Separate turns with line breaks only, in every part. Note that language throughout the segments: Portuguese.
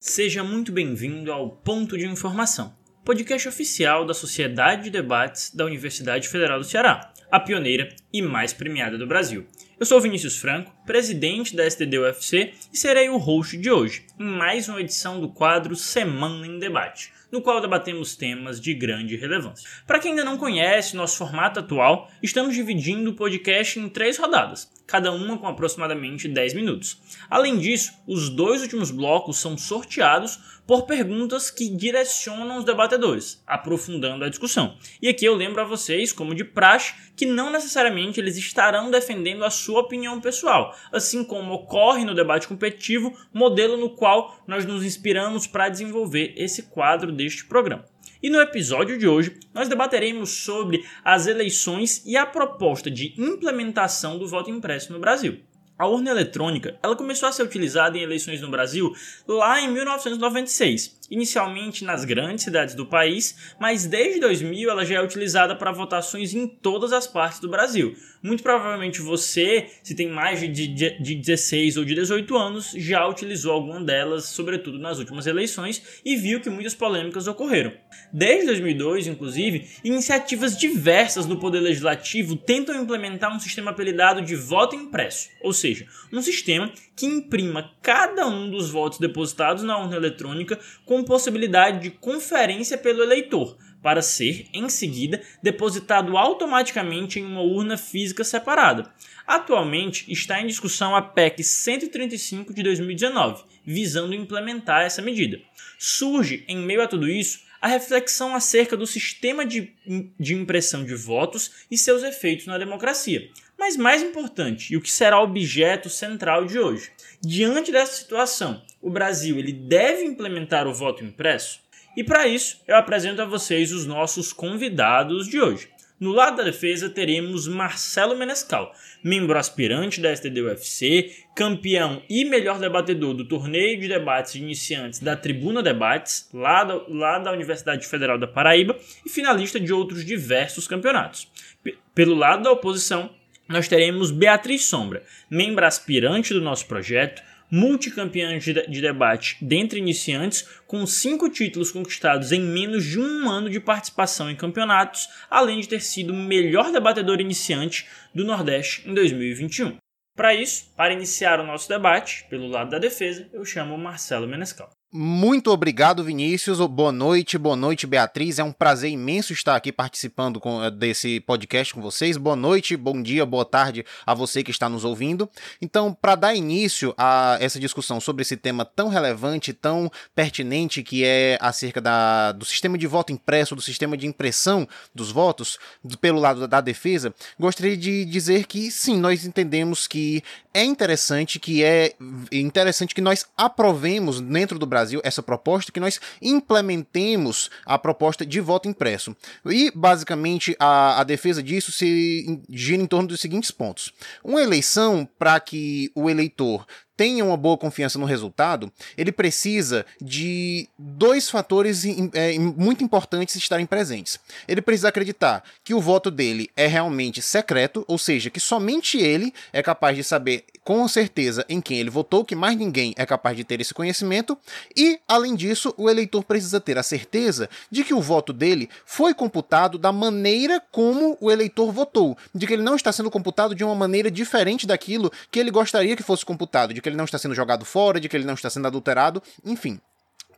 Seja muito bem-vindo ao Ponto de Informação, podcast oficial da Sociedade de Debates da Universidade Federal do Ceará, a pioneira e mais premiada do Brasil. Eu sou Vinícius Franco, presidente da STD UFC e serei o host de hoje, em mais uma edição do quadro Semana em Debate, no qual debatemos temas de grande relevância. Para quem ainda não conhece nosso formato atual, estamos dividindo o podcast em três rodadas, cada uma com aproximadamente 10 minutos. Além disso, os dois últimos blocos são sorteados por perguntas que direcionam os debatedores, aprofundando a discussão. E aqui eu lembro a vocês, como de praxe, que não necessariamente eles estarão defendendo a sua opinião pessoal, assim como ocorre no debate competitivo, modelo no qual nós nos inspiramos para desenvolver esse quadro deste programa. E no episódio de hoje, nós debateremos sobre as eleições e a proposta de implementação do voto impresso no Brasil. A urna eletrônica ela começou a ser utilizada em eleições no Brasil lá em 1996, inicialmente nas grandes cidades do país, mas desde 2000 ela já é utilizada para votações em todas as partes do Brasil. Muito provavelmente você, se tem mais de, de, de 16 ou de 18 anos, já utilizou alguma delas, sobretudo nas últimas eleições, e viu que muitas polêmicas ocorreram. Desde 2002, inclusive, iniciativas diversas no Poder Legislativo tentam implementar um sistema apelidado de voto impresso, ou seja, um sistema que imprima cada um dos votos depositados na urna eletrônica com possibilidade de conferência pelo eleitor, para ser, em seguida, depositado automaticamente em uma urna física separada. Atualmente está em discussão a PEC 135 de 2019, visando implementar essa medida. Surge, em meio a tudo isso, a reflexão acerca do sistema de, de impressão de votos e seus efeitos na democracia. Mas mais importante, e o que será objeto central de hoje, diante dessa situação, o Brasil ele deve implementar o voto impresso? E para isso, eu apresento a vocês os nossos convidados de hoje. No lado da defesa teremos Marcelo Menescal, membro aspirante da STD-UFC, campeão e melhor debatedor do torneio de debates de iniciantes da Tribuna Debates, lá, do, lá da Universidade Federal da Paraíba, e finalista de outros diversos campeonatos. P pelo lado da oposição, nós teremos Beatriz Sombra, membro aspirante do nosso projeto, multicampeã de, de debate dentre iniciantes, com cinco títulos conquistados em menos de um ano de participação em campeonatos, além de ter sido o melhor debatedor iniciante do Nordeste em 2021. Para isso, para iniciar o nosso debate, pelo lado da defesa, eu chamo Marcelo Menescal.
Muito obrigado, Vinícius. Boa noite, boa noite, Beatriz. É um prazer imenso estar aqui participando com, eh, desse podcast com vocês. Boa noite, bom dia, boa tarde a você que está nos ouvindo. Então, para dar início a essa discussão sobre esse tema tão relevante, tão pertinente, que é acerca da, do sistema de voto impresso, do sistema de impressão dos votos, pelo lado da, da defesa, gostaria de dizer que sim, nós entendemos que é interessante, que é interessante que nós aprovemos dentro do Brasil Brasil essa proposta, que nós implementemos a proposta de voto impresso. E, basicamente, a, a defesa disso se gira em torno dos seguintes pontos. Uma eleição, para que o eleitor tenha uma boa confiança no resultado, ele precisa de dois fatores é, muito importantes estarem presentes. Ele precisa acreditar que o voto dele é realmente secreto, ou seja, que somente ele é capaz de saber com certeza em quem ele votou, que mais ninguém é capaz de ter esse conhecimento, e, além disso, o eleitor precisa ter a certeza de que o voto dele foi computado da maneira como o eleitor votou, de que ele não está sendo computado de uma maneira diferente daquilo que ele gostaria que fosse computado, de que ele não está sendo jogado fora, de que ele não está sendo adulterado, enfim.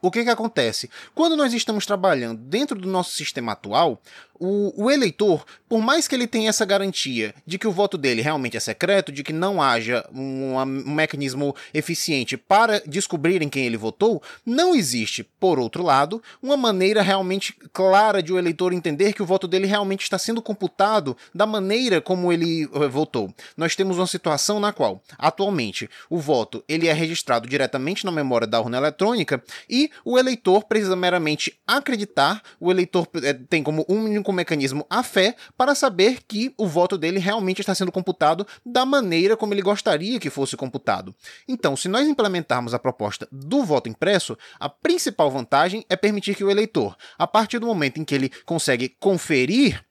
O que, que acontece? Quando nós estamos trabalhando dentro do nosso sistema atual, o, o, eleitor, por mais que ele tenha essa garantia de que o voto dele realmente é secreto, de que não haja um, um mecanismo eficiente para descobrirem quem ele votou, não existe, por outro lado, uma maneira realmente clara de o eleitor entender que o voto dele realmente está sendo computado da maneira como ele uh, votou. Nós temos uma situação na qual, atualmente, o voto ele é registrado diretamente na memória da urna eletrônica e o eleitor precisa meramente acreditar, o eleitor eh, tem como único único mecanismo a fé para saber que o voto dele realmente está sendo computado da maneira como ele gostaria que fosse computado. Então, se nós implementarmos a proposta do voto impresso, a principal vantagem é permitir que o eleitor, a partir do momento em que ele consegue conferir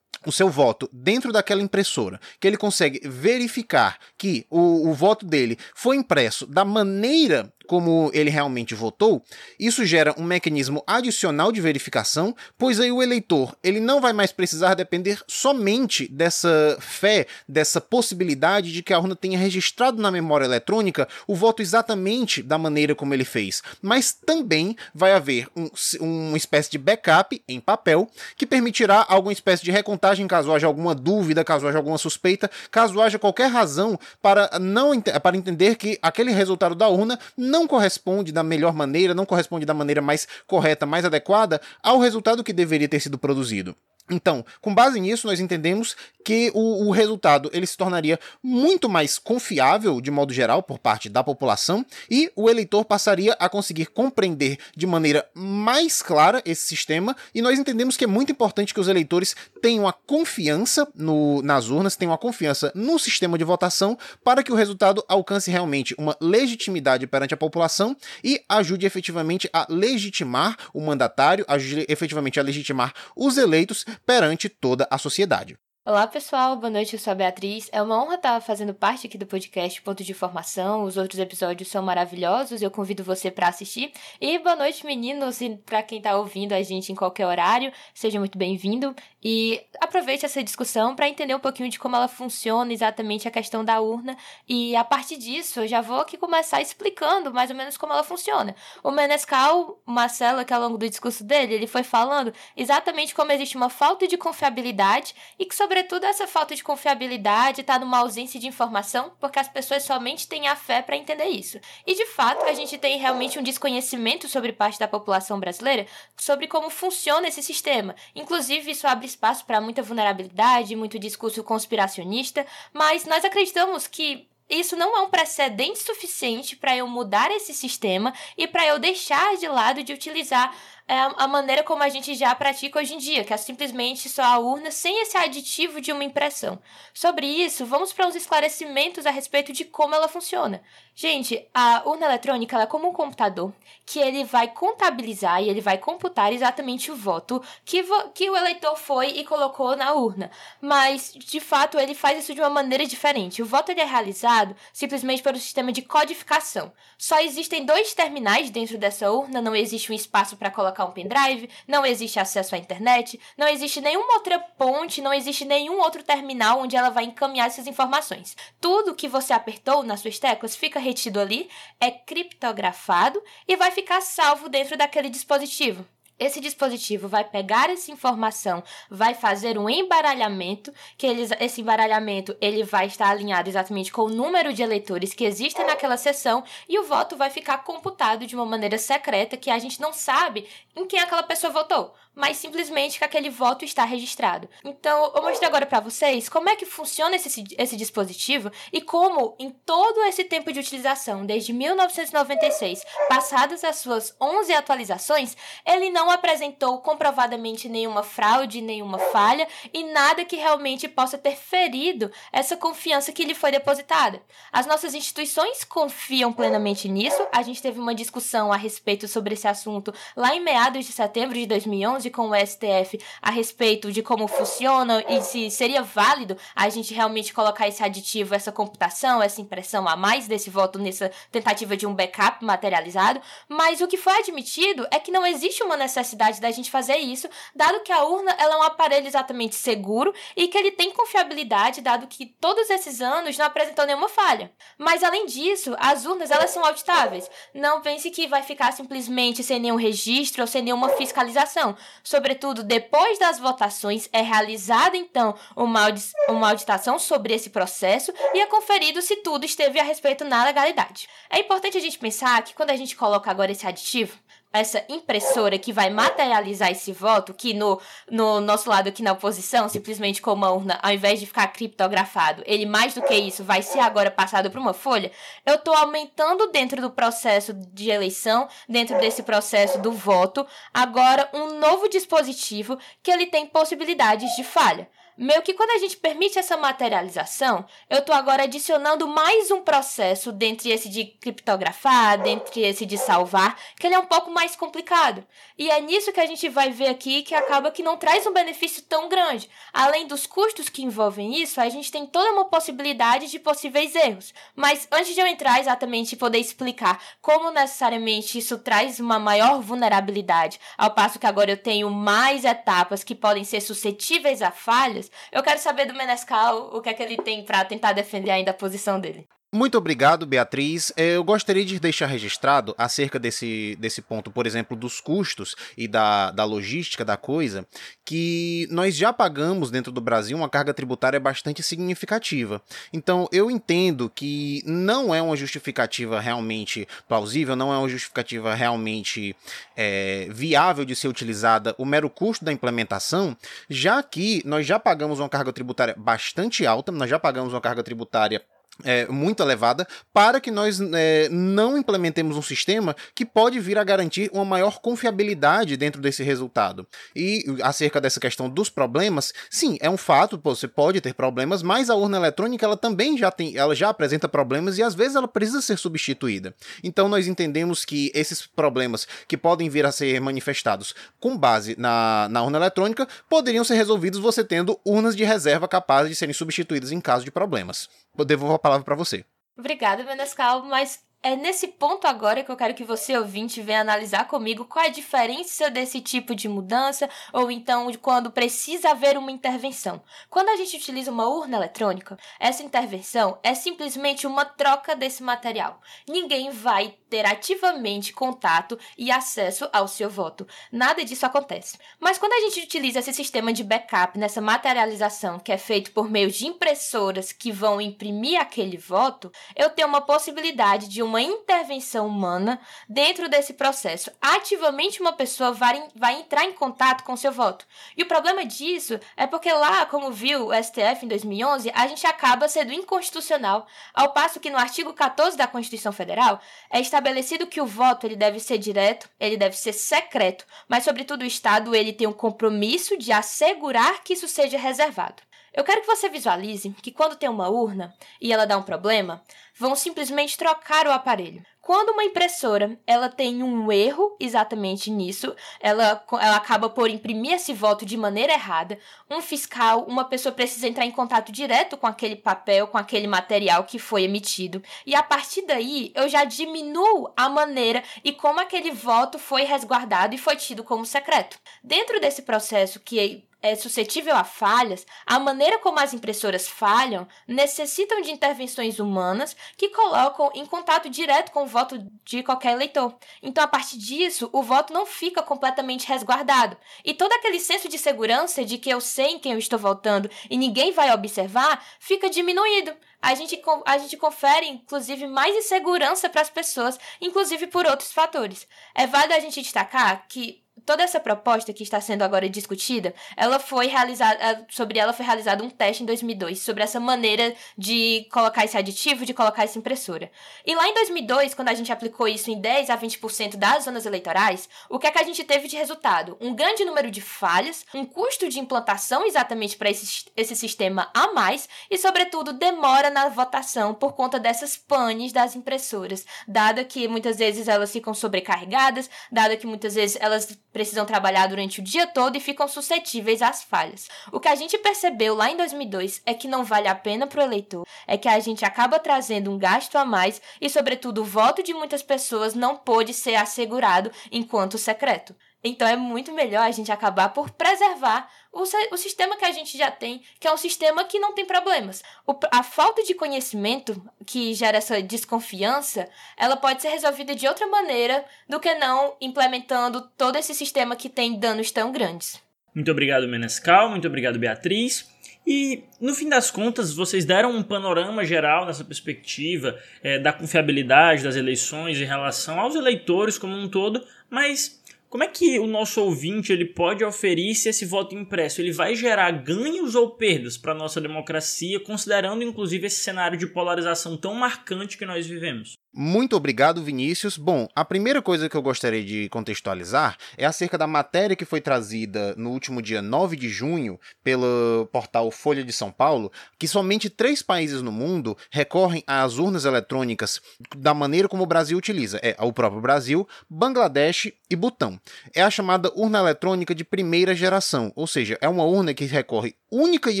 o seu voto dentro daquela impressora, que ele consegue verificar que o, o voto dele foi impresso da maneira como ele realmente votou, isso gera um mecanismo adicional de verificação, pois aí o eleitor ele não vai mais precisar depender somente dessa fé, dessa possibilidade de que a urna tenha registrado na memória eletrônica o voto exatamente da maneira como ele fez, mas também vai haver um, uma espécie de backup em papel que permitirá alguma espécie de recontagem caso haja alguma dúvida, caso haja alguma suspeita, caso haja qualquer razão para não para entender que aquele resultado da urna não corresponde da melhor maneira, não corresponde da maneira mais correta, mais adequada ao resultado que deveria ter sido produzido. Então, com base nisso, nós entendemos que o, o, resultado ele se tornaria muito mais confiável, de modo geral, por parte da população, e o eleitor passaria a conseguir compreender de maneira mais clara esse sistema, e nós entendemos que é muito importante que os eleitores tenham a confiança no, nas urnas, tenham a confiança no sistema de votação, para que o resultado alcance realmente uma legitimidade perante a população e ajude efetivamente a legitimar o mandatário, ajude efetivamente a legitimar os eleitos perante toda a sociedade.
Olá pessoal, boa noite, eu sou a Beatriz. É uma honra estar fazendo parte aqui do podcast Ponto de Informação. Os outros episódios são maravilhosos, eu convido você para assistir. E boa noite, meninos, e para quem está ouvindo a gente em qualquer horário, seja muito bem-vindo. E aproveite essa discussão para entender um pouquinho de como ela funciona, exatamente a questão da urna. E a partir disso, eu já vou aqui começar explicando mais ou menos como ela funciona. O Menescal, Marcelo, que ao longo do discurso dele, ele foi falando exatamente como existe uma falta de confiabilidade e que, sobre Sobretudo, essa falta de confiabilidade está numa ausência de informação, porque as pessoas somente têm a fé para entender isso. E de fato, a gente tem realmente um desconhecimento sobre parte da população brasileira sobre como funciona esse sistema. Inclusive, isso abre espaço para muita vulnerabilidade, muito discurso conspiracionista, mas nós acreditamos que isso não é um precedente suficiente para eu mudar esse sistema e para eu deixar de lado de utilizar a maneira como a gente já pratica hoje em dia, que é simplesmente só a urna sem esse aditivo de uma impressão. Sobre isso, vamos para uns esclarecimentos a respeito de como ela funciona. Gente, a urna eletrônica é como um computador que ele vai contabilizar e ele vai computar exatamente o voto que, vo que o eleitor foi e colocou na urna. Mas, de fato, ele faz isso de uma maneira diferente. O voto ele é realizado simplesmente pelo sistema de codificação. Só existem dois terminais dentro dessa urna, não existe um espaço para colocar colocar um pendrive, não existe acesso à internet, não existe nenhuma outra ponte, não existe nenhum outro terminal onde ela vai encaminhar essas informações. Tudo que você apertou nas suas teclas fica retido ali, é criptografado e vai ficar salvo dentro daquele dispositivo. Esse dispositivo vai pegar essa informação, vai fazer um embaralhamento, que eles, esse embaralhamento ele vai estar alinhado exatamente com o número de eleitores que existem naquela sessão e o voto vai ficar computado de uma maneira secreta que a gente não sabe em quem aquela pessoa votou mas simplesmente que aquele voto está registrado. Então, eu mostrei agora para vocês como é que funciona esse, esse dispositivo e como, em todo esse tempo de utilização, desde 1996, passadas as suas 11 atualizações, ele não apresentou comprovadamente nenhuma fraude, nenhuma falha e nada que realmente possa ter ferido essa confiança que lhe foi depositada. As nossas instituições confiam plenamente nisso. A gente teve uma discussão a respeito sobre esse assunto lá em meados de setembro de 2011 com o STF a respeito de como funciona e se seria válido a gente realmente colocar esse aditivo, essa computação, essa impressão a mais desse voto nessa tentativa de um backup materializado, mas o que foi admitido é que não existe uma necessidade da gente fazer isso, dado que a urna ela é um aparelho exatamente seguro e que ele tem confiabilidade, dado que todos esses anos não apresentou nenhuma falha. Mas além disso, as urnas elas são auditáveis. Não pense que vai ficar simplesmente sem nenhum registro ou sem nenhuma fiscalização. Sobretudo, depois das votações, é realizada então uma, audi uma auditação sobre esse processo e é conferido se tudo esteve a respeito na legalidade. É importante a gente pensar que quando a gente coloca agora esse aditivo, essa impressora que vai materializar esse voto, que no, no nosso lado aqui na oposição, simplesmente com uma urna, ao invés de ficar criptografado, ele mais do que isso vai ser agora passado para uma folha, eu estou aumentando dentro do processo de eleição, dentro desse processo do voto, agora um novo dispositivo que ele tem possibilidades de falha. Meio que quando a gente permite essa materialização, eu estou agora adicionando mais um processo dentre esse de criptografar, dentre esse de salvar, que ele é um pouco mais complicado. E é nisso que a gente vai ver aqui que acaba que não traz um benefício tão grande. Além dos custos que envolvem isso, a gente tem toda uma possibilidade de possíveis erros. Mas antes de eu entrar exatamente e poder explicar como necessariamente isso traz uma maior vulnerabilidade, ao passo que agora eu tenho mais etapas que podem ser suscetíveis a falhas, eu quero saber do Menescal o que é que ele tem para tentar defender ainda a posição dele.
Muito obrigado, Beatriz. É, eu gostaria de deixar registrado acerca desse, desse ponto, por exemplo, dos custos e da, da logística da coisa, que nós já pagamos dentro do Brasil uma carga tributária bastante significativa. Então, eu entendo que não é uma justificativa realmente plausível, não é uma justificativa realmente é, viável de ser utilizada o mero custo da implementação, já que nós já pagamos uma carga tributária bastante alta, nós já pagamos uma carga tributária é, muito elevada para que nós é, não implementemos um sistema que pode vir a garantir uma maior confiabilidade dentro desse resultado. E acerca dessa questão dos problemas, sim, é um fato, você pode ter problemas, mas a urna eletrônica ela também já tem, ela já apresenta problemas e às vezes ela precisa ser substituída. Então nós entendemos que esses problemas que podem vir a ser manifestados com base na, na urna eletrônica poderiam ser resolvidos você tendo urnas de reserva capazes de serem substituídas em caso de problemas. Eu devolvo a palavra para você.
Obrigada, Menescal, mas é nesse ponto agora que eu quero que você, ouvinte, venha analisar comigo qual é a diferença desse tipo de mudança, ou então de quando precisa haver uma intervenção. Quando a gente utiliza uma urna eletrônica, essa intervenção é simplesmente uma troca desse material. Ninguém vai ter ativamente contato e acesso ao seu voto. Nada disso acontece. Mas quando a gente utiliza esse sistema de backup nessa materialização que é feito por meio de impressoras que vão imprimir aquele voto, eu tenho uma possibilidade de uma intervenção humana dentro desse processo. Ativamente, uma pessoa vai, vai entrar em contato com seu voto. E o problema disso é porque lá, como viu o STF em 2011, a gente acaba sendo inconstitucional, ao passo que no artigo 14 da Constituição Federal é estabelecido que o voto ele deve ser direto, ele deve ser secreto, mas sobretudo o Estado ele tem um compromisso de assegurar que isso seja reservado. Eu quero que você visualize que quando tem uma urna e ela dá um problema, vão simplesmente trocar o aparelho. Quando uma impressora ela tem um erro exatamente nisso, ela, ela acaba por imprimir esse voto de maneira errada, um fiscal, uma pessoa precisa entrar em contato direto com aquele papel, com aquele material que foi emitido, e a partir daí eu já diminuo a maneira e como aquele voto foi resguardado e foi tido como secreto. Dentro desse processo que é suscetível a falhas, a maneira como as impressoras falham necessitam de intervenções humanas que colocam em contato direto com o voto de qualquer eleitor. Então, a partir disso, o voto não fica completamente resguardado. E todo aquele senso de segurança de que eu sei em quem eu estou votando e ninguém vai observar fica diminuído. A gente, a gente confere, inclusive, mais insegurança para as pessoas, inclusive por outros fatores. É válido a gente destacar que toda essa proposta que está sendo agora discutida, ela foi realizada, sobre ela foi realizado um teste em 2002 sobre essa maneira de colocar esse aditivo, de colocar essa impressora. E lá em 2002, quando a gente aplicou isso em 10 a 20% das zonas eleitorais, o que é que a gente teve de resultado? Um grande número de falhas, um custo de implantação exatamente para esse, esse sistema a mais e, sobretudo, demora na votação por conta dessas panes das impressoras, dada que muitas vezes elas ficam sobrecarregadas, dada que muitas vezes elas precisam trabalhar durante o dia todo e ficam suscetíveis às falhas. O que a gente percebeu lá em 2002 é que não vale a pena para o eleitor, é que a gente acaba trazendo um gasto a mais e, sobretudo, o voto de muitas pessoas não pôde ser assegurado enquanto secreto. Então é muito melhor a gente acabar por preservar o, o sistema que a gente já tem, que é um sistema que não tem problemas. O, a falta de conhecimento que gera essa desconfiança, ela pode ser resolvida de outra maneira do que não implementando todo esse sistema que tem danos tão grandes.
Muito obrigado, Menescal. Muito obrigado, Beatriz. E, no fim das contas, vocês deram um panorama geral nessa perspectiva é, da confiabilidade das eleições em relação aos eleitores como um todo, mas como é que o nosso ouvinte ele pode oferir se esse voto impresso ele vai gerar ganhos ou perdas para a nossa democracia, considerando inclusive esse cenário de polarização tão marcante que nós vivemos?
Muito obrigado, Vinícius. Bom, a primeira coisa que eu gostaria de contextualizar é acerca da matéria que foi trazida no último dia 9 de junho pelo portal Folha de São Paulo, que somente três países no mundo recorrem às urnas eletrônicas da maneira como o Brasil utiliza. É o próprio Brasil, Bangladesh e Butão. É a chamada urna eletrônica de primeira geração, ou seja, é uma urna que recorre única e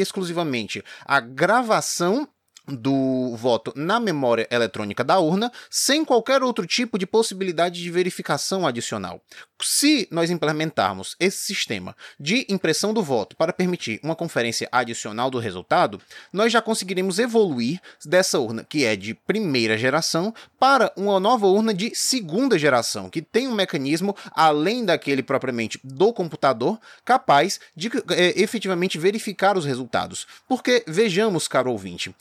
exclusivamente à gravação do voto na memória eletrônica da urna, sem qualquer outro tipo de possibilidade de verificação adicional. Se nós implementarmos esse sistema de impressão do voto para permitir uma conferência adicional do resultado, nós já conseguiremos evoluir dessa urna, que é de primeira geração, para uma nova urna de segunda geração, que tem um mecanismo, além daquele propriamente do computador, capaz de é, efetivamente verificar os resultados. Porque, vejamos, caro ouvinte,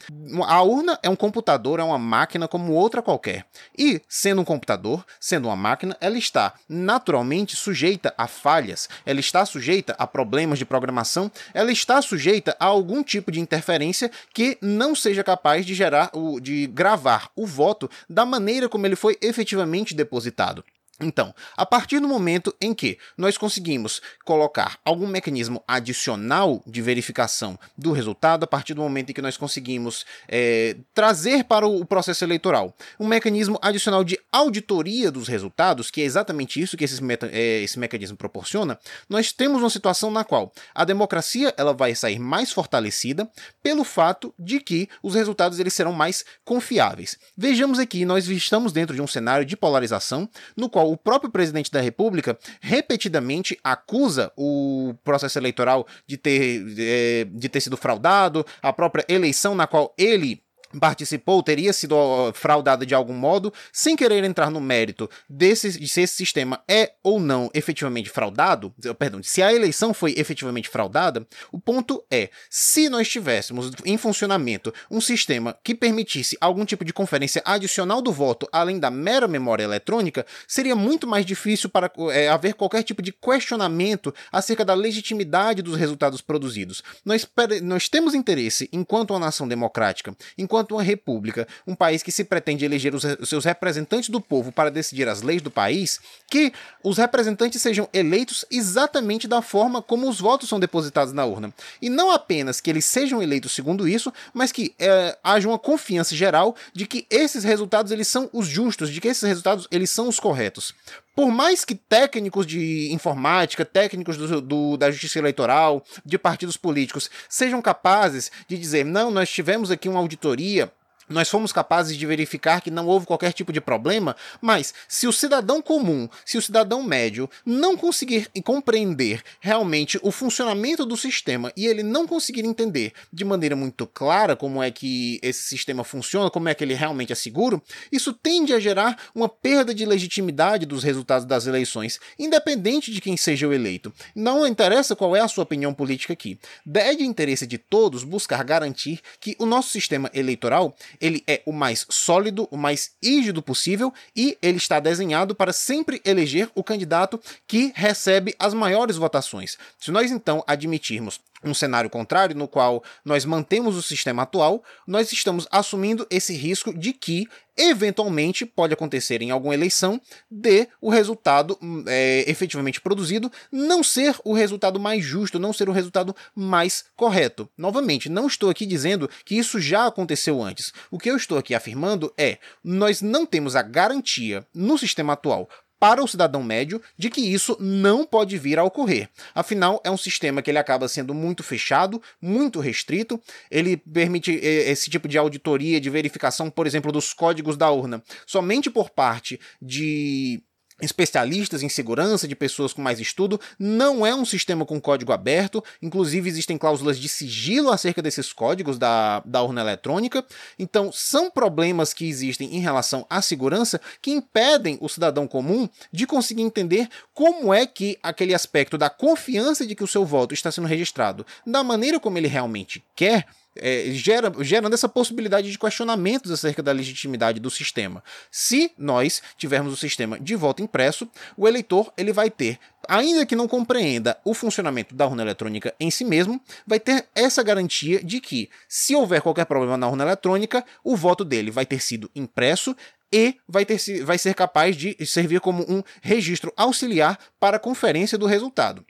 a urna é um computador, é uma máquina como outra qualquer. E, sendo um computador, sendo uma máquina, ela está naturalmente sujeita a falhas, ela está sujeita a problemas de programação, ela está sujeita a algum tipo de interferência que não seja capaz de gerar, de gravar o voto da maneira como ele foi efetivamente depositado. Então, a partir do momento em que nós conseguimos colocar algum mecanismo adicional de verificação do resultado, a partir do momento em que nós conseguimos é, trazer para o processo eleitoral um mecanismo adicional de auditoria dos resultados, que é exatamente isso que esse, é, esse mecanismo proporciona, nós temos uma situação na qual a democracia ela vai sair mais fortalecida pelo fato de que os resultados eles serão mais confiáveis. Vejamos aqui, nós estamos dentro de um cenário de polarização no qual o próprio presidente da República repetidamente acusa o processo eleitoral de ter, é, de ter sido fraudado, a própria eleição na qual ele participou teria sido fraudada de algum modo, sem querer entrar no mérito desse, de se esse sistema é ou não efetivamente fraudado, perdão, se a eleição foi efetivamente fraudada, o ponto é, se nós tivéssemos em funcionamento um sistema que permitisse algum tipo de conferência adicional do voto, além da mera memória eletrônica, seria muito mais difícil para é, haver qualquer tipo de questionamento acerca da legitimidade dos resultados produzidos. Nós, nós temos interesse, enquanto uma nação democrática, enquanto enquanto uma república, um país que se pretende eleger os, os seus representantes do povo para decidir as leis do país, que os representantes sejam eleitos exatamente da forma como os votos são depositados na urna. E não apenas que eles sejam eleitos segundo isso, mas que é, haja uma confiança geral de que esses resultados eles são os justos, de que esses resultados eles são os corretos por mais que técnicos de informática, técnicos do, do, da justiça eleitoral, de partidos políticos, sejam capazes de dizer: não, nós tivemos aqui uma auditoria nós fomos capazes de verificar que não houve qualquer tipo de problema, mas se o cidadão comum, se o cidadão médio não conseguir compreender realmente o funcionamento do sistema e ele não conseguir entender de maneira muito clara como é que esse sistema funciona, como é que ele realmente é seguro, isso tende a gerar uma perda de legitimidade dos resultados das eleições, independente de quem seja o eleito. Não interessa qual é a sua opinião política aqui. É de interesse de todos buscar garantir que o nosso sistema eleitoral ele é o mais sólido, o mais rígido possível e ele está desenhado para sempre eleger o candidato que recebe as maiores votações. Se nós então admitirmos um cenário contrário, no qual nós mantemos o sistema atual, nós estamos assumindo esse risco de que, eventualmente, pode acontecer em alguma eleição de o resultado hum, é, efetivamente produzido não ser o resultado mais justo, não ser o resultado mais correto. Novamente, não estou aqui dizendo que isso já aconteceu antes. O que eu estou aqui afirmando é: nós não temos a garantia no sistema atual para o cidadão médio de que isso não pode vir a ocorrer. Afinal, é um sistema que ele acaba sendo muito fechado, muito restrito. Ele permite eh, esse tipo de auditoria, de verificação, por exemplo, dos códigos da urna, somente por parte de especialistas em segurança, de pessoas com mais estudo. Não é um sistema com código aberto, inclusive existem cláusulas de sigilo acerca desses códigos da, da urna eletrônica. Então, são problemas que existem em relação à segurança que impedem o cidadão comum de conseguir entender como é que aquele aspecto da confiança de que o seu voto está sendo registrado da maneira como ele realmente quer é, gera, gerando essa possibilidade de questionamentos acerca da legitimidade do sistema. Se nós tivermos o sistema de voto impresso, o eleitor ele vai ter, ainda que não compreenda o funcionamento da urna eletrônica em si mesmo, vai ter essa garantia de que, se houver qualquer problema na urna eletrônica, o voto dele vai ter sido impresso e vai, ter, vai ser capaz de servir como um registro auxiliar para a conferência do resultado.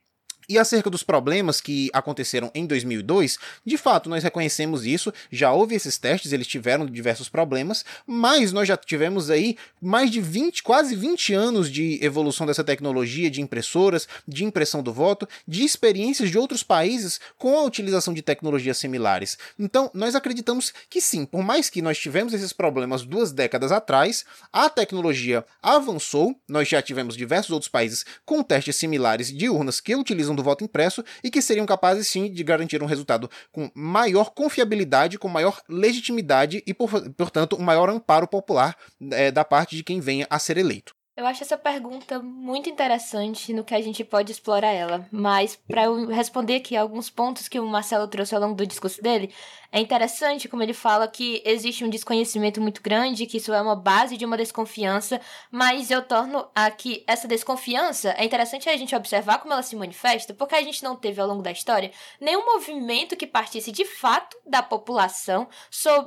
E acerca dos problemas que aconteceram em 2002, de fato nós reconhecemos isso, já houve esses testes, eles tiveram diversos problemas, mas nós já tivemos aí mais de 20, quase 20 anos de evolução dessa tecnologia, de impressoras, de impressão do voto, de experiências de outros países com a utilização de tecnologias similares. Então, nós acreditamos que sim, por mais que nós tivemos esses problemas duas décadas atrás, a tecnologia avançou, nós já tivemos diversos outros países com testes similares de urnas que utilizam do voto impresso e que seriam capazes sim de garantir um resultado com maior confiabilidade, com maior legitimidade e, por, portanto, um maior amparo popular é, da parte de quem venha a ser eleito.
Eu acho essa pergunta muito interessante no que a gente pode explorar ela, mas para eu responder aqui alguns pontos que o Marcelo trouxe ao longo do discurso dele, é interessante como ele fala que existe um desconhecimento muito grande, que isso é uma base de uma desconfiança, mas eu torno aqui essa desconfiança, é interessante a gente observar como ela se manifesta, porque a gente não teve ao longo da história nenhum movimento que partisse de fato da população,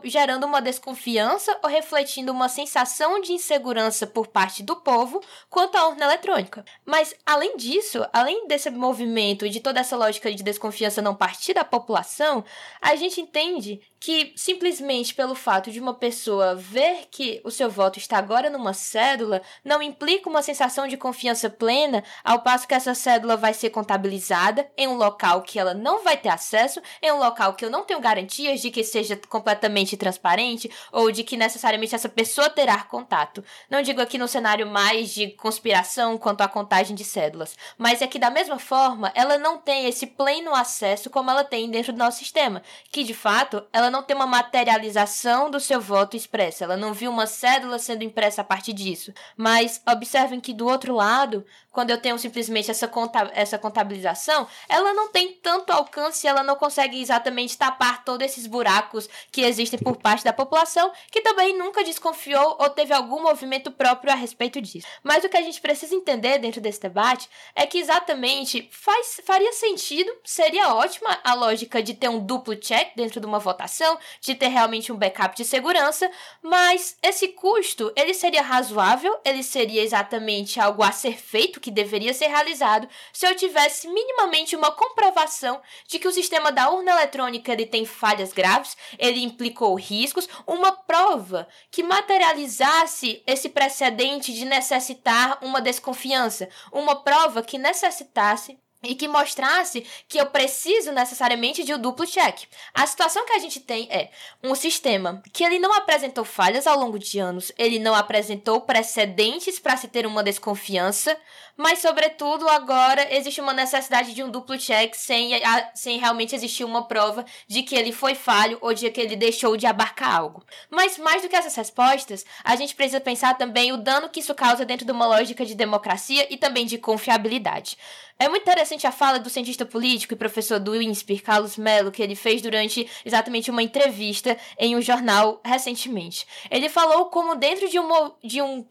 gerando uma desconfiança ou refletindo uma sensação de insegurança por parte do povo quanto à urna eletrônica. Mas além disso, além desse movimento e de toda essa lógica de desconfiança não partir da população, a gente entende entende que simplesmente pelo fato de uma pessoa ver que o seu voto está agora numa cédula não implica uma sensação de confiança plena, ao passo que essa cédula vai ser contabilizada em um local que ela não vai ter acesso, em um local que eu não tenho garantias de que seja completamente transparente ou de que necessariamente essa pessoa terá contato. Não digo aqui no cenário mais de conspiração quanto à contagem de cédulas, mas é que da mesma forma ela não tem esse pleno acesso como ela tem dentro do nosso sistema, que de fato ela não tem uma materialização do seu voto expressa, ela não viu uma cédula sendo impressa a partir disso. Mas observem que do outro lado, quando eu tenho simplesmente essa, conta, essa contabilização, ela não tem tanto alcance, ela não consegue exatamente tapar todos esses buracos que existem por parte da população, que também nunca desconfiou ou teve algum movimento próprio a respeito disso. Mas o que a gente precisa entender dentro desse debate é que exatamente faz, faria sentido, seria ótima a lógica de ter um duplo check dentro de uma votação, de ter realmente um backup de segurança, mas esse custo, ele seria razoável, ele seria exatamente algo a ser feito que deveria ser realizado se eu tivesse minimamente uma comprovação de que o sistema da urna eletrônica ele tem falhas graves, ele implicou riscos, uma prova que materializasse esse precedente de necessitar uma desconfiança, uma prova que necessitasse e que mostrasse que eu preciso necessariamente de um duplo check. A situação que a gente tem é um sistema que ele não apresentou falhas ao longo de anos, ele não apresentou precedentes para se ter uma desconfiança, mas sobretudo agora existe uma necessidade de um duplo check sem, sem realmente existir uma prova de que ele foi falho ou de que ele deixou de abarcar algo. Mas mais do que essas respostas, a gente precisa pensar também o dano que isso causa dentro de uma lógica de democracia e também de confiabilidade. É muito interessante a fala do cientista político e professor do INSPER, Carlos Mello, que ele fez durante exatamente uma entrevista em um jornal recentemente. Ele falou como dentro de, uma, de um,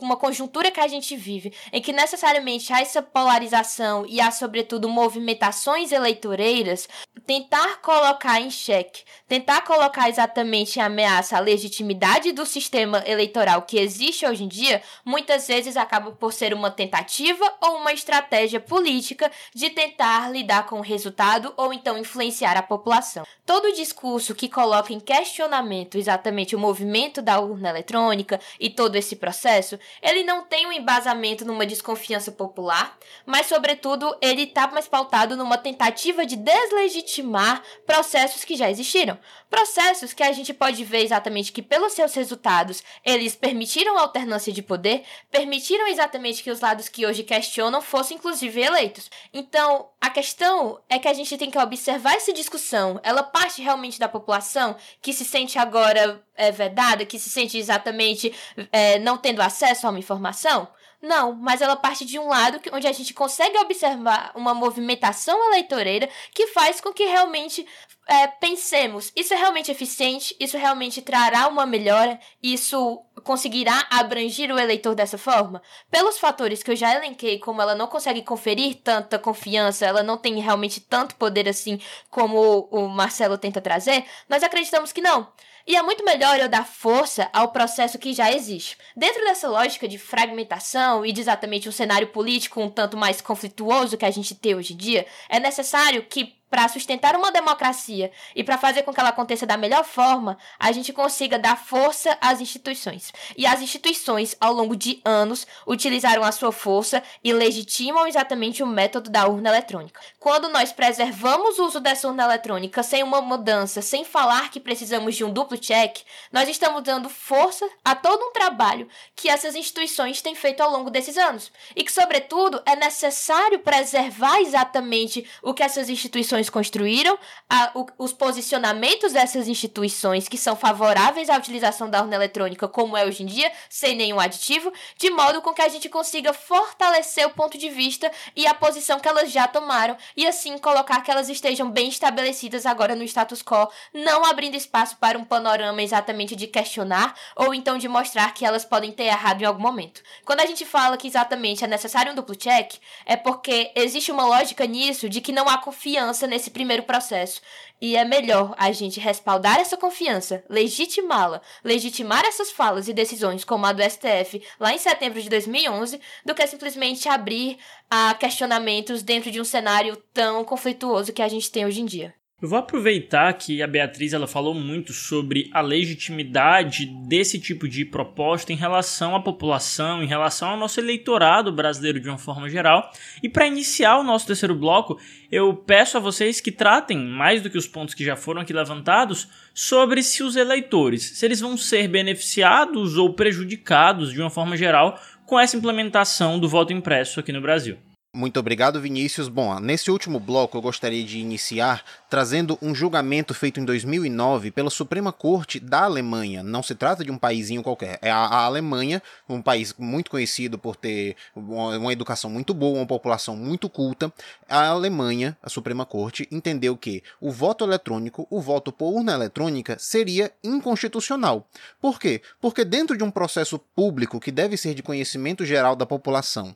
uma conjuntura que a gente vive, em que necessariamente há essa polarização e há, sobretudo, movimentações eleitoreiras, tentar colocar em xeque, tentar colocar exatamente em ameaça a legitimidade do sistema eleitoral que existe hoje em dia, muitas vezes acaba por ser uma tentativa ou uma estratégia política de tentar lidar com o resultado ou então influenciar a população. Todo discurso que coloca em questionamento exatamente o movimento da urna eletrônica e todo esse processo, ele não tem um embasamento numa desconfiança popular, mas sobretudo ele está mais pautado numa tentativa de deslegitimar processos que já existiram. Processos que a gente pode ver exatamente que pelos seus resultados eles permitiram alternância de poder, permitiram exatamente que os lados que hoje questionam fossem inclusive eleitos. Então, a questão é que a gente tem que observar essa discussão. Ela parte realmente da população que se sente agora é, vedada, que se sente exatamente é, não tendo acesso a uma informação? Não, mas ela parte de um lado onde a gente consegue observar uma movimentação eleitoreira que faz com que realmente é, pensemos, isso é realmente eficiente, isso realmente trará uma melhora, isso conseguirá abranger o eleitor dessa forma? Pelos fatores que eu já elenquei, como ela não consegue conferir tanta confiança, ela não tem realmente tanto poder assim como o Marcelo tenta trazer, nós acreditamos que não. E é muito melhor eu dar força ao processo que já existe. Dentro dessa lógica de fragmentação e de exatamente um cenário político um tanto mais conflituoso que a gente tem hoje em dia, é necessário que para sustentar uma democracia e para fazer com que ela aconteça da melhor forma, a gente consiga dar força às instituições. E as instituições, ao longo de anos, utilizaram a sua força e legitimam exatamente o método da urna eletrônica. Quando nós preservamos o uso dessa urna eletrônica sem uma mudança, sem falar que precisamos de um duplo check, nós estamos dando força a todo um trabalho que essas instituições têm feito ao longo desses anos. E que, sobretudo, é necessário preservar exatamente o que essas instituições instituições construíram, a, o, os posicionamentos dessas instituições que são favoráveis à utilização da urna eletrônica, como é hoje em dia, sem nenhum aditivo, de modo com que a gente consiga fortalecer o ponto de vista e a posição que elas já tomaram e assim colocar que elas estejam bem estabelecidas agora no status quo, não abrindo espaço para um panorama exatamente de questionar ou então de mostrar que elas podem ter errado em algum momento. Quando a gente fala que exatamente é necessário um duplo check, é porque existe uma lógica nisso de que não há confiança nesse primeiro processo. E é melhor a gente respaldar essa confiança, legitimá-la, legitimar essas falas e decisões como a do STF lá em setembro de 2011, do que simplesmente abrir a questionamentos dentro de um cenário tão conflituoso que a gente tem hoje em dia.
Eu vou aproveitar que a Beatriz ela falou muito sobre a legitimidade desse tipo de proposta em relação à população, em relação ao nosso eleitorado brasileiro de uma forma geral. E para iniciar o nosso terceiro bloco, eu peço a vocês que tratem, mais do que os pontos que já foram aqui levantados, sobre se os eleitores, se eles vão ser beneficiados ou prejudicados de uma forma geral com essa implementação do voto impresso aqui no Brasil.
Muito obrigado, Vinícius. Bom, nesse último bloco eu gostaria de iniciar trazendo um julgamento feito em 2009 pela Suprema Corte da Alemanha. Não se trata de um paísinho qualquer, é a Alemanha, um país muito conhecido por ter uma educação muito boa, uma população muito culta. A Alemanha, a Suprema Corte, entendeu que o voto eletrônico, o voto por urna eletrônica, seria inconstitucional. Por quê? Porque dentro de um processo público que deve ser de conhecimento geral da população,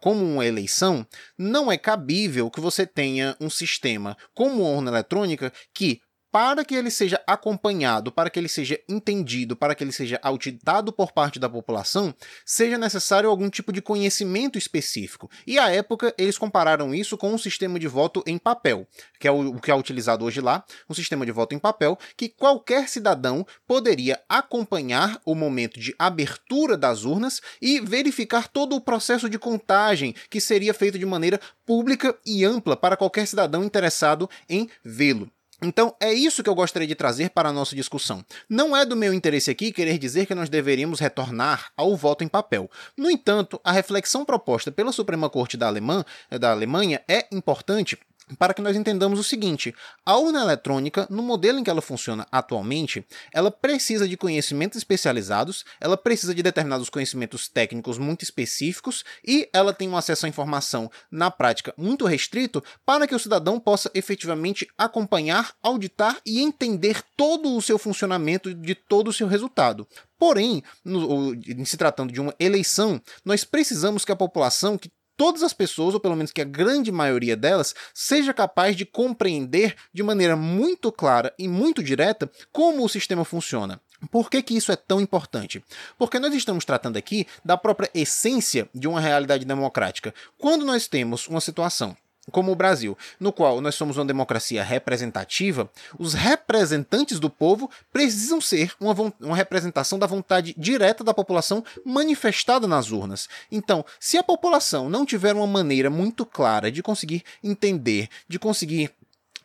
como uma eleição, não é cabível que você tenha um sistema como a urna eletrônica que para que ele seja acompanhado, para que ele seja entendido, para que ele seja auditado por parte da população, seja necessário algum tipo de conhecimento específico. E à época eles compararam isso com um sistema de voto em papel, que é o que é utilizado hoje lá, um sistema de voto em papel que qualquer cidadão poderia acompanhar o momento de abertura das urnas e verificar todo o processo de contagem que seria feito de maneira pública e ampla para qualquer cidadão interessado em vê-lo. Então, é isso que eu gostaria de trazer para a nossa discussão. Não é do meu interesse aqui querer dizer que nós deveríamos retornar ao voto em papel. No entanto, a reflexão proposta pela Suprema Corte da, Alemanha, é importante para que nós entendamos o seguinte: a urna eletrônica, no modelo em que ela funciona atualmente, ela precisa de conhecimentos especializados, ela precisa de determinados conhecimentos técnicos muito específicos e ela tem um acesso à informação na prática muito restrito para que o cidadão possa efetivamente acompanhar, auditar e entender todo o seu funcionamento de todo o seu resultado. Porém, no, se tratando de uma eleição, nós precisamos que a população que todas as pessoas, ou pelo menos que a grande maioria delas, seja capaz de compreender de maneira muito clara e muito direta como o sistema funciona. Por que, que isso é tão importante? Porque nós estamos tratando aqui da própria essência de uma realidade democrática. Quando nós temos uma situação como o Brasil, no qual nós somos uma democracia representativa, os representantes do povo precisam ser uma, uma, representação da vontade direta da população manifestada nas urnas. Então, se a população não tiver uma maneira muito clara de conseguir entender, de conseguir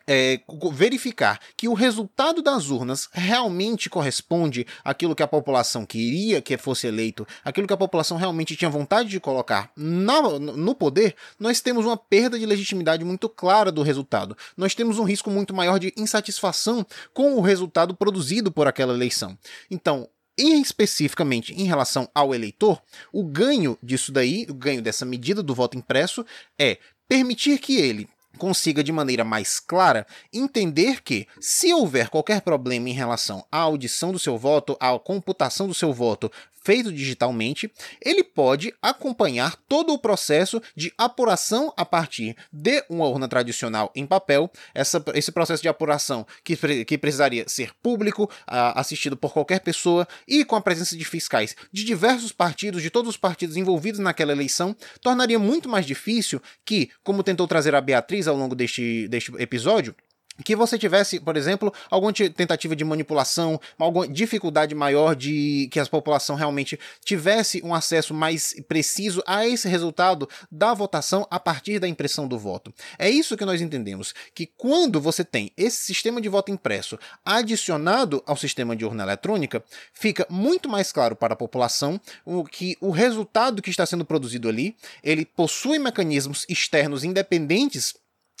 é, verificar que o resultado das urnas realmente corresponde àquilo que a população queria que fosse eleito, aquilo que a população realmente tinha vontade de colocar na, no poder, nós temos uma perda de legitimidade muito clara do resultado. Nós temos um risco muito maior de insatisfação com o resultado produzido por aquela eleição. Então, especificamente em relação ao eleitor, o ganho disso daí, o ganho dessa medida do voto impresso é permitir que ele consiga de maneira mais clara entender que, se houver qualquer problema em relação à audição do seu voto, à computação do seu voto feito digitalmente, ele pode acompanhar todo o processo de apuração a partir de uma urna tradicional em papel, essa, esse processo de apuração que, que precisaria ser público, assistido por qualquer pessoa e com a presença de fiscais de diversos partidos, de todos os partidos envolvidos naquela eleição, tornaria muito mais difícil que, como tentou trazer a Beatriz ao longo deste, deste episódio, que você tivesse, por exemplo, alguma tentativa de manipulação, alguma dificuldade maior de que a população realmente tivesse um acesso mais preciso a esse resultado da votação a partir da impressão do voto. É isso que nós entendemos, que quando você tem esse sistema de voto impresso adicionado ao sistema de urna eletrônica, fica muito mais claro para a população o que o resultado que está sendo produzido ali, ele possui mecanismos externos independentes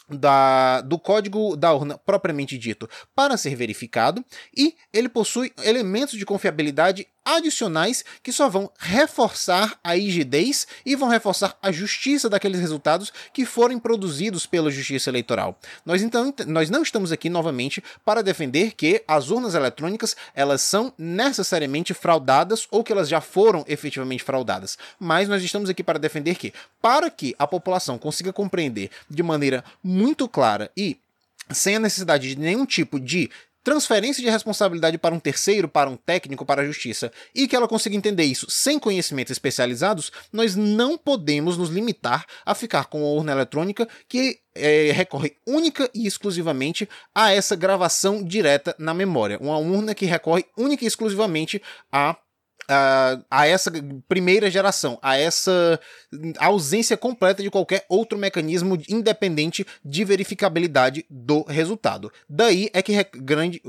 da, do código da urna propriamente dito para ser verificado e ele possui elementos de confiabilidade adicionais que só vão reforçar a rigidez e vão reforçar a justiça daqueles resultados que forem produzidos pela Justiça Eleitoral. Nós então nós não estamos aqui novamente para defender que as urnas eletrônicas elas são necessariamente fraudadas ou que elas já foram efetivamente fraudadas, mas nós estamos aqui para defender que para que a população consiga compreender de maneira muito clara e sem a necessidade de nenhum tipo de transferência de responsabilidade para um terceiro, para um técnico, para a justiça, e que ela consiga entender isso sem conhecimentos especializados, nós não podemos nos limitar a ficar com a urna eletrônica que é, recorre única e exclusivamente a essa gravação direta na memória. Uma urna que recorre única e exclusivamente a a, a essa primeira geração, a essa ausência completa de qualquer outro mecanismo independente de verificabilidade do resultado. Daí é que grande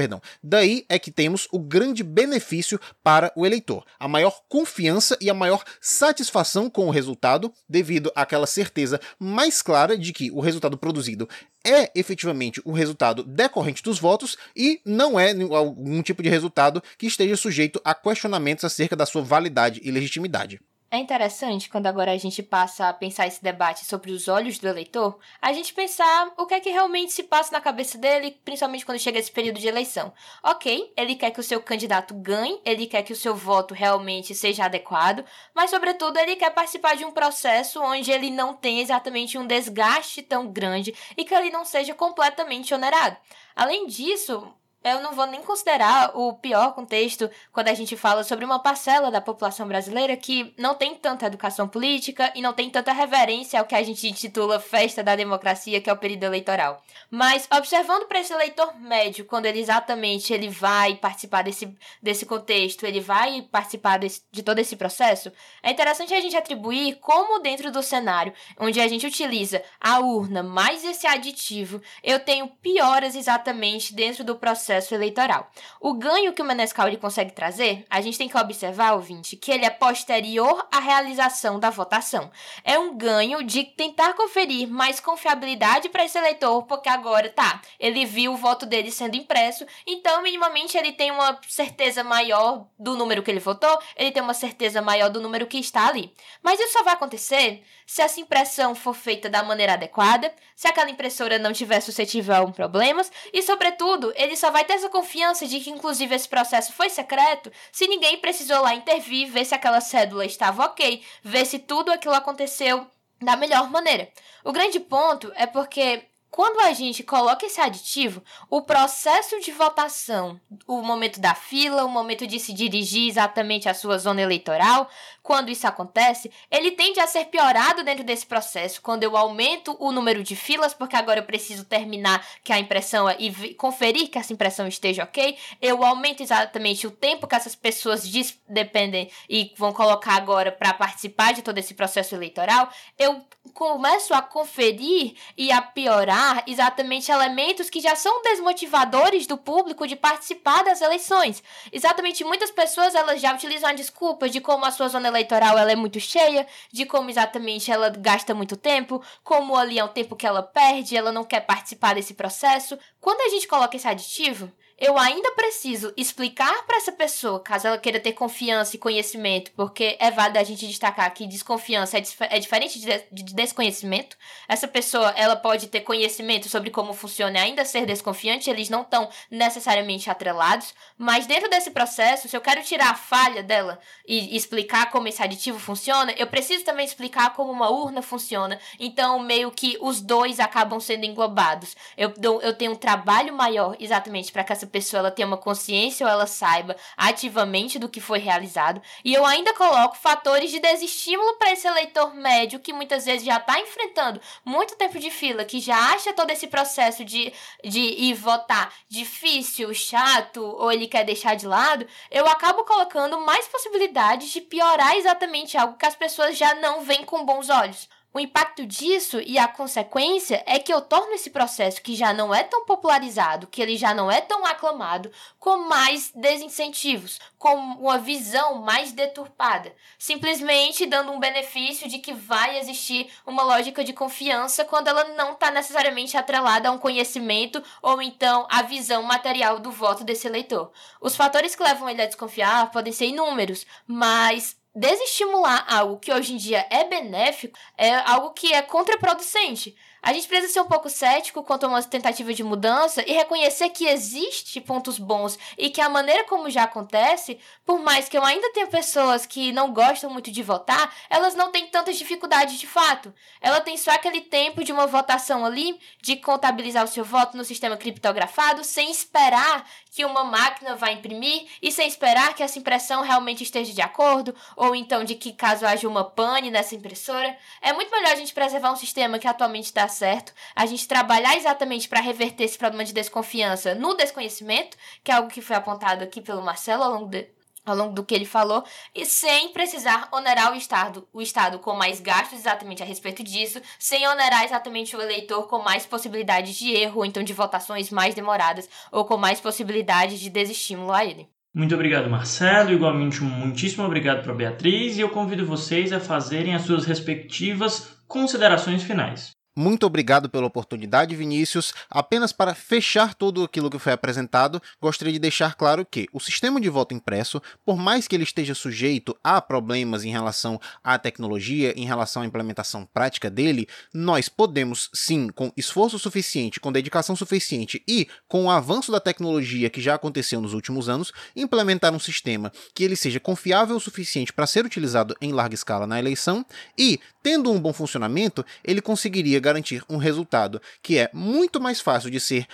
Perdão. Daí é que temos o grande benefício para o eleitor, a maior confiança e a maior satisfação com o resultado, devido àquela certeza mais clara de que o resultado produzido é efetivamente o resultado decorrente dos votos e não é algum tipo de resultado que esteja sujeito a questionamentos acerca da sua validade e legitimidade.
É interessante quando agora a gente passa a pensar esse debate sobre os olhos do eleitor, a gente pensar o que é que realmente se passa na cabeça dele, principalmente quando chega esse período de eleição. Ok, ele quer que o seu candidato ganhe, ele quer que o seu voto realmente seja adequado, mas sobretudo ele quer participar de um processo onde ele não tem exatamente um desgaste tão grande e que ele não seja completamente onerado. Além disso, eu não vou nem considerar o pior contexto quando a gente fala sobre uma parcela da população brasileira que não tem tanta educação política e não tem tanta reverência ao que a gente intitula festa da democracia, que é o período eleitoral. Mas observando para esse eleitor médio, quando ele exatamente ele vai participar desse, desse contexto, ele vai participar desse, de todo esse processo, é interessante a gente atribuir como dentro do cenário onde a gente utiliza a urna mais esse aditivo, eu tenho pioras exatamente dentro do processo processo eleitoral. O ganho que o Menescal ele consegue trazer, a gente tem que observar, ouvinte, que ele é posterior à realização da votação. É um ganho de tentar conferir mais confiabilidade para esse eleitor, porque agora, tá, ele viu o voto dele sendo impresso, então minimamente ele tem uma certeza maior do número que ele votou, ele tem uma certeza maior do número que está ali. Mas isso só vai acontecer se essa impressão for feita da maneira adequada, se aquela impressora não tiver suscetível a problemas e, sobretudo, ele só vai ter essa confiança de que, inclusive, esse processo foi secreto se ninguém precisou lá intervir, ver se aquela cédula estava ok, ver se tudo aquilo aconteceu da melhor maneira. O grande ponto é porque quando a gente coloca esse aditivo, o processo de votação, o momento da fila, o momento de se dirigir exatamente à sua zona eleitoral, quando isso acontece, ele tende a ser piorado dentro desse processo. Quando eu aumento o número de filas, porque agora eu preciso terminar que a impressão e conferir que essa impressão esteja ok, eu aumento exatamente o tempo que essas pessoas dependem e vão colocar agora para participar de todo esse processo eleitoral, eu começo a conferir e a piorar exatamente elementos que já são desmotivadores do público de participar das eleições. Exatamente, muitas pessoas elas já utilizam a desculpa de como a sua zona eleitoral ela é muito cheia, de como exatamente ela gasta muito tempo, como ali é o tempo que ela perde, ela não quer participar desse processo. Quando a gente coloca esse aditivo, eu ainda preciso explicar para essa pessoa, caso ela queira ter confiança e conhecimento, porque é válido a gente destacar que desconfiança é, é diferente de, de, desconhecimento. Essa pessoa, ela pode ter conhecimento sobre como funciona e ainda ser desconfiante, eles não estão necessariamente atrelados, mas dentro desse processo, se eu quero tirar a falha dela e explicar como esse aditivo funciona, eu preciso também explicar como uma urna funciona. Então, meio que os dois acabam sendo englobados. Eu, eu tenho um trabalho maior exatamente para que essa pessoa ela tenha uma consciência ou ela saiba ativamente do que foi realizado. E eu ainda coloco fatores de desestímulo para esse eleitor médio que muitas vezes já está enfrentando muito tempo de fila, que já acha todo esse processo de, de ir votar difícil, chato, ou ele quer deixar de lado. Eu acabo colocando mais possibilidades de piorar exatamente algo que as pessoas já não veem com bons olhos. O impacto disso e a consequência é que eu torno esse processo que já não é tão popularizado, que ele já não é tão aclamado, com mais desincentivos, com uma visão mais deturpada, simplesmente dando um benefício de que vai existir uma lógica de confiança quando ela não está necessariamente atrelada a um conhecimento ou então a visão material do voto desse eleitor. Os fatores que levam ele a desconfiar podem ser inúmeros, mas desestimular algo que hoje em dia é benéfico é algo que é contraproducente. A gente precisa ser um pouco cético quanto a uma tentativa de mudança e reconhecer que existe pontos bons e que a maneira como já acontece, por mais que eu ainda tenha pessoas que não gostam muito de votar, elas não têm tantas dificuldades de fato. Ela tem só aquele tempo de uma votação ali, de contabilizar o seu voto no sistema criptografado, sem esperar que uma máquina vai imprimir e sem esperar que essa impressão realmente esteja de acordo, ou então de que caso haja uma pane nessa impressora. É muito melhor a gente preservar um sistema que atualmente está certo, a gente trabalhar exatamente para reverter esse problema de desconfiança no desconhecimento, que é algo que foi apontado aqui pelo Marcelo ao longo de, ao longo do que ele falou, e sem precisar onerar o Estado, o Estado com mais gastos exatamente a respeito disso, sem onerar exatamente o eleitor com mais possibilidades de erro, ou então de votações mais demoradas, ou com mais possibilidades de desestímulo a ele.
Muito obrigado, Marcelo. Igualmente, muitíssimo obrigado para Beatriz. E eu convido vocês a fazerem as suas respectivas considerações finais.
Muito obrigado pela oportunidade, Vinícius. Apenas para fechar tudo aquilo que foi apresentado, gostaria de deixar claro que o sistema de voto impresso, por mais que ele esteja sujeito a problemas em relação à tecnologia, em relação à implementação prática dele, nós podemos sim, com esforço suficiente, com dedicação suficiente e com o avanço da tecnologia que já aconteceu nos últimos anos, implementar um sistema que ele seja confiável o suficiente para ser utilizado em larga escala na eleição e, tendo um bom funcionamento, ele conseguiria garantir um resultado que é muito mais fácil de ser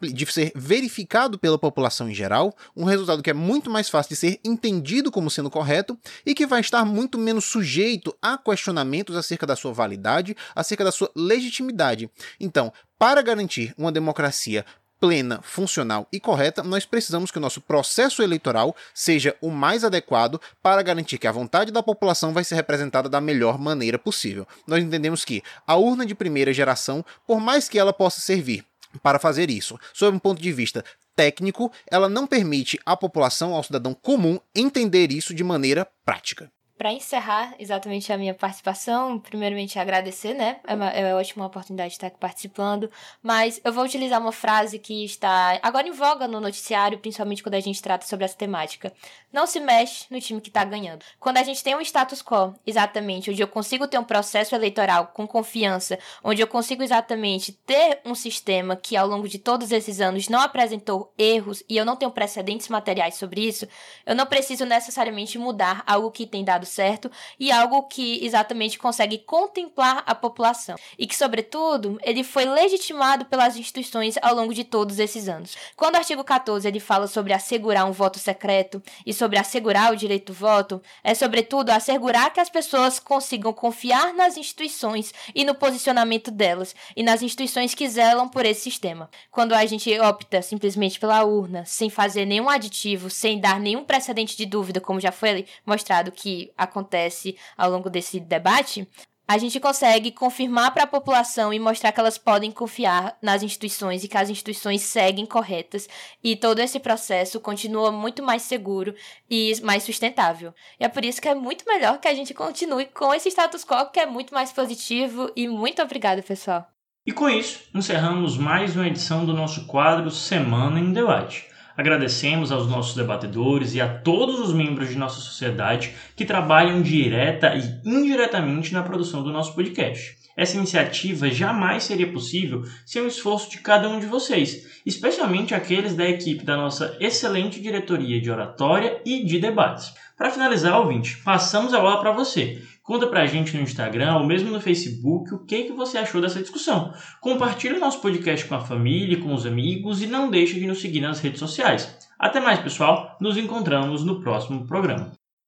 de ser verificado pela população em geral, um resultado que é muito mais fácil de ser entendido como sendo correto e que vai estar muito menos sujeito a questionamentos acerca da sua validade, acerca da sua legitimidade. Então, para garantir uma democracia plena, funcional e correta, nós precisamos que o nosso processo eleitoral seja o mais adequado para garantir que a vontade da população vai ser representada da melhor maneira possível. Nós entendemos que a urna de primeira geração, por mais que ela possa servir para fazer isso, sob um ponto de vista técnico, ela não permite à população, ao cidadão comum, entender isso de maneira prática.
Para encerrar exatamente a minha participação, primeiramente agradecer, né? É, uma, é ótima oportunidade de estar aqui participando, mas eu vou utilizar uma frase que está agora em voga no noticiário, principalmente quando a gente trata sobre essa temática. Não se mexe no time que está ganhando. Quando a gente tem um status quo, exatamente, onde eu consigo ter um processo eleitoral com confiança, onde eu consigo exatamente ter um sistema que ao longo de todos esses anos não apresentou erros e eu não tenho precedentes materiais sobre isso, eu não preciso necessariamente mudar algo que tem dado certo e algo que exatamente consegue contemplar a população. E que, sobretudo, ele foi legitimado pelas instituições ao longo de todos esses anos. Quando o artigo 14 ele fala sobre assegurar um voto secreto e sobre assegurar o direito do voto, é sobretudo assegurar que as pessoas consigam confiar nas instituições e no posicionamento delas e nas instituições que zelam por esse sistema. Quando a gente opta simplesmente pela urna, sem fazer nenhum aditivo, sem dar nenhum precedente de dúvida, como já foi mostrado que acontece ao longo desse debate, a gente consegue confirmar para a população e mostrar que elas podem confiar nas instituições e que as instituições seguem corretas e todo esse processo continua muito mais seguro e mais sustentável. E é por isso que é muito melhor que a gente continue com esse status quo que é muito mais positivo e muito obrigada, pessoal.
E com isso, encerramos mais uma edição do nosso quadro Semana em Debate. Agradecemos aos nossos debatedores e a todos os membros de nossa sociedade que trabalham direta e indiretamente na produção do nosso podcast. Essa iniciativa jamais seria possível sem o esforço de cada um de vocês, especialmente aqueles da equipe da nossa excelente diretoria de oratória e de debates. Para finalizar, ouvinte, passamos a bola para você. Conta pra gente no Instagram ou mesmo no Facebook o que, que você achou dessa discussão. Compartilhe o nosso podcast com a família, com os amigos e não deixe de nos seguir nas redes sociais. Até mais, pessoal. Nos encontramos no próximo programa.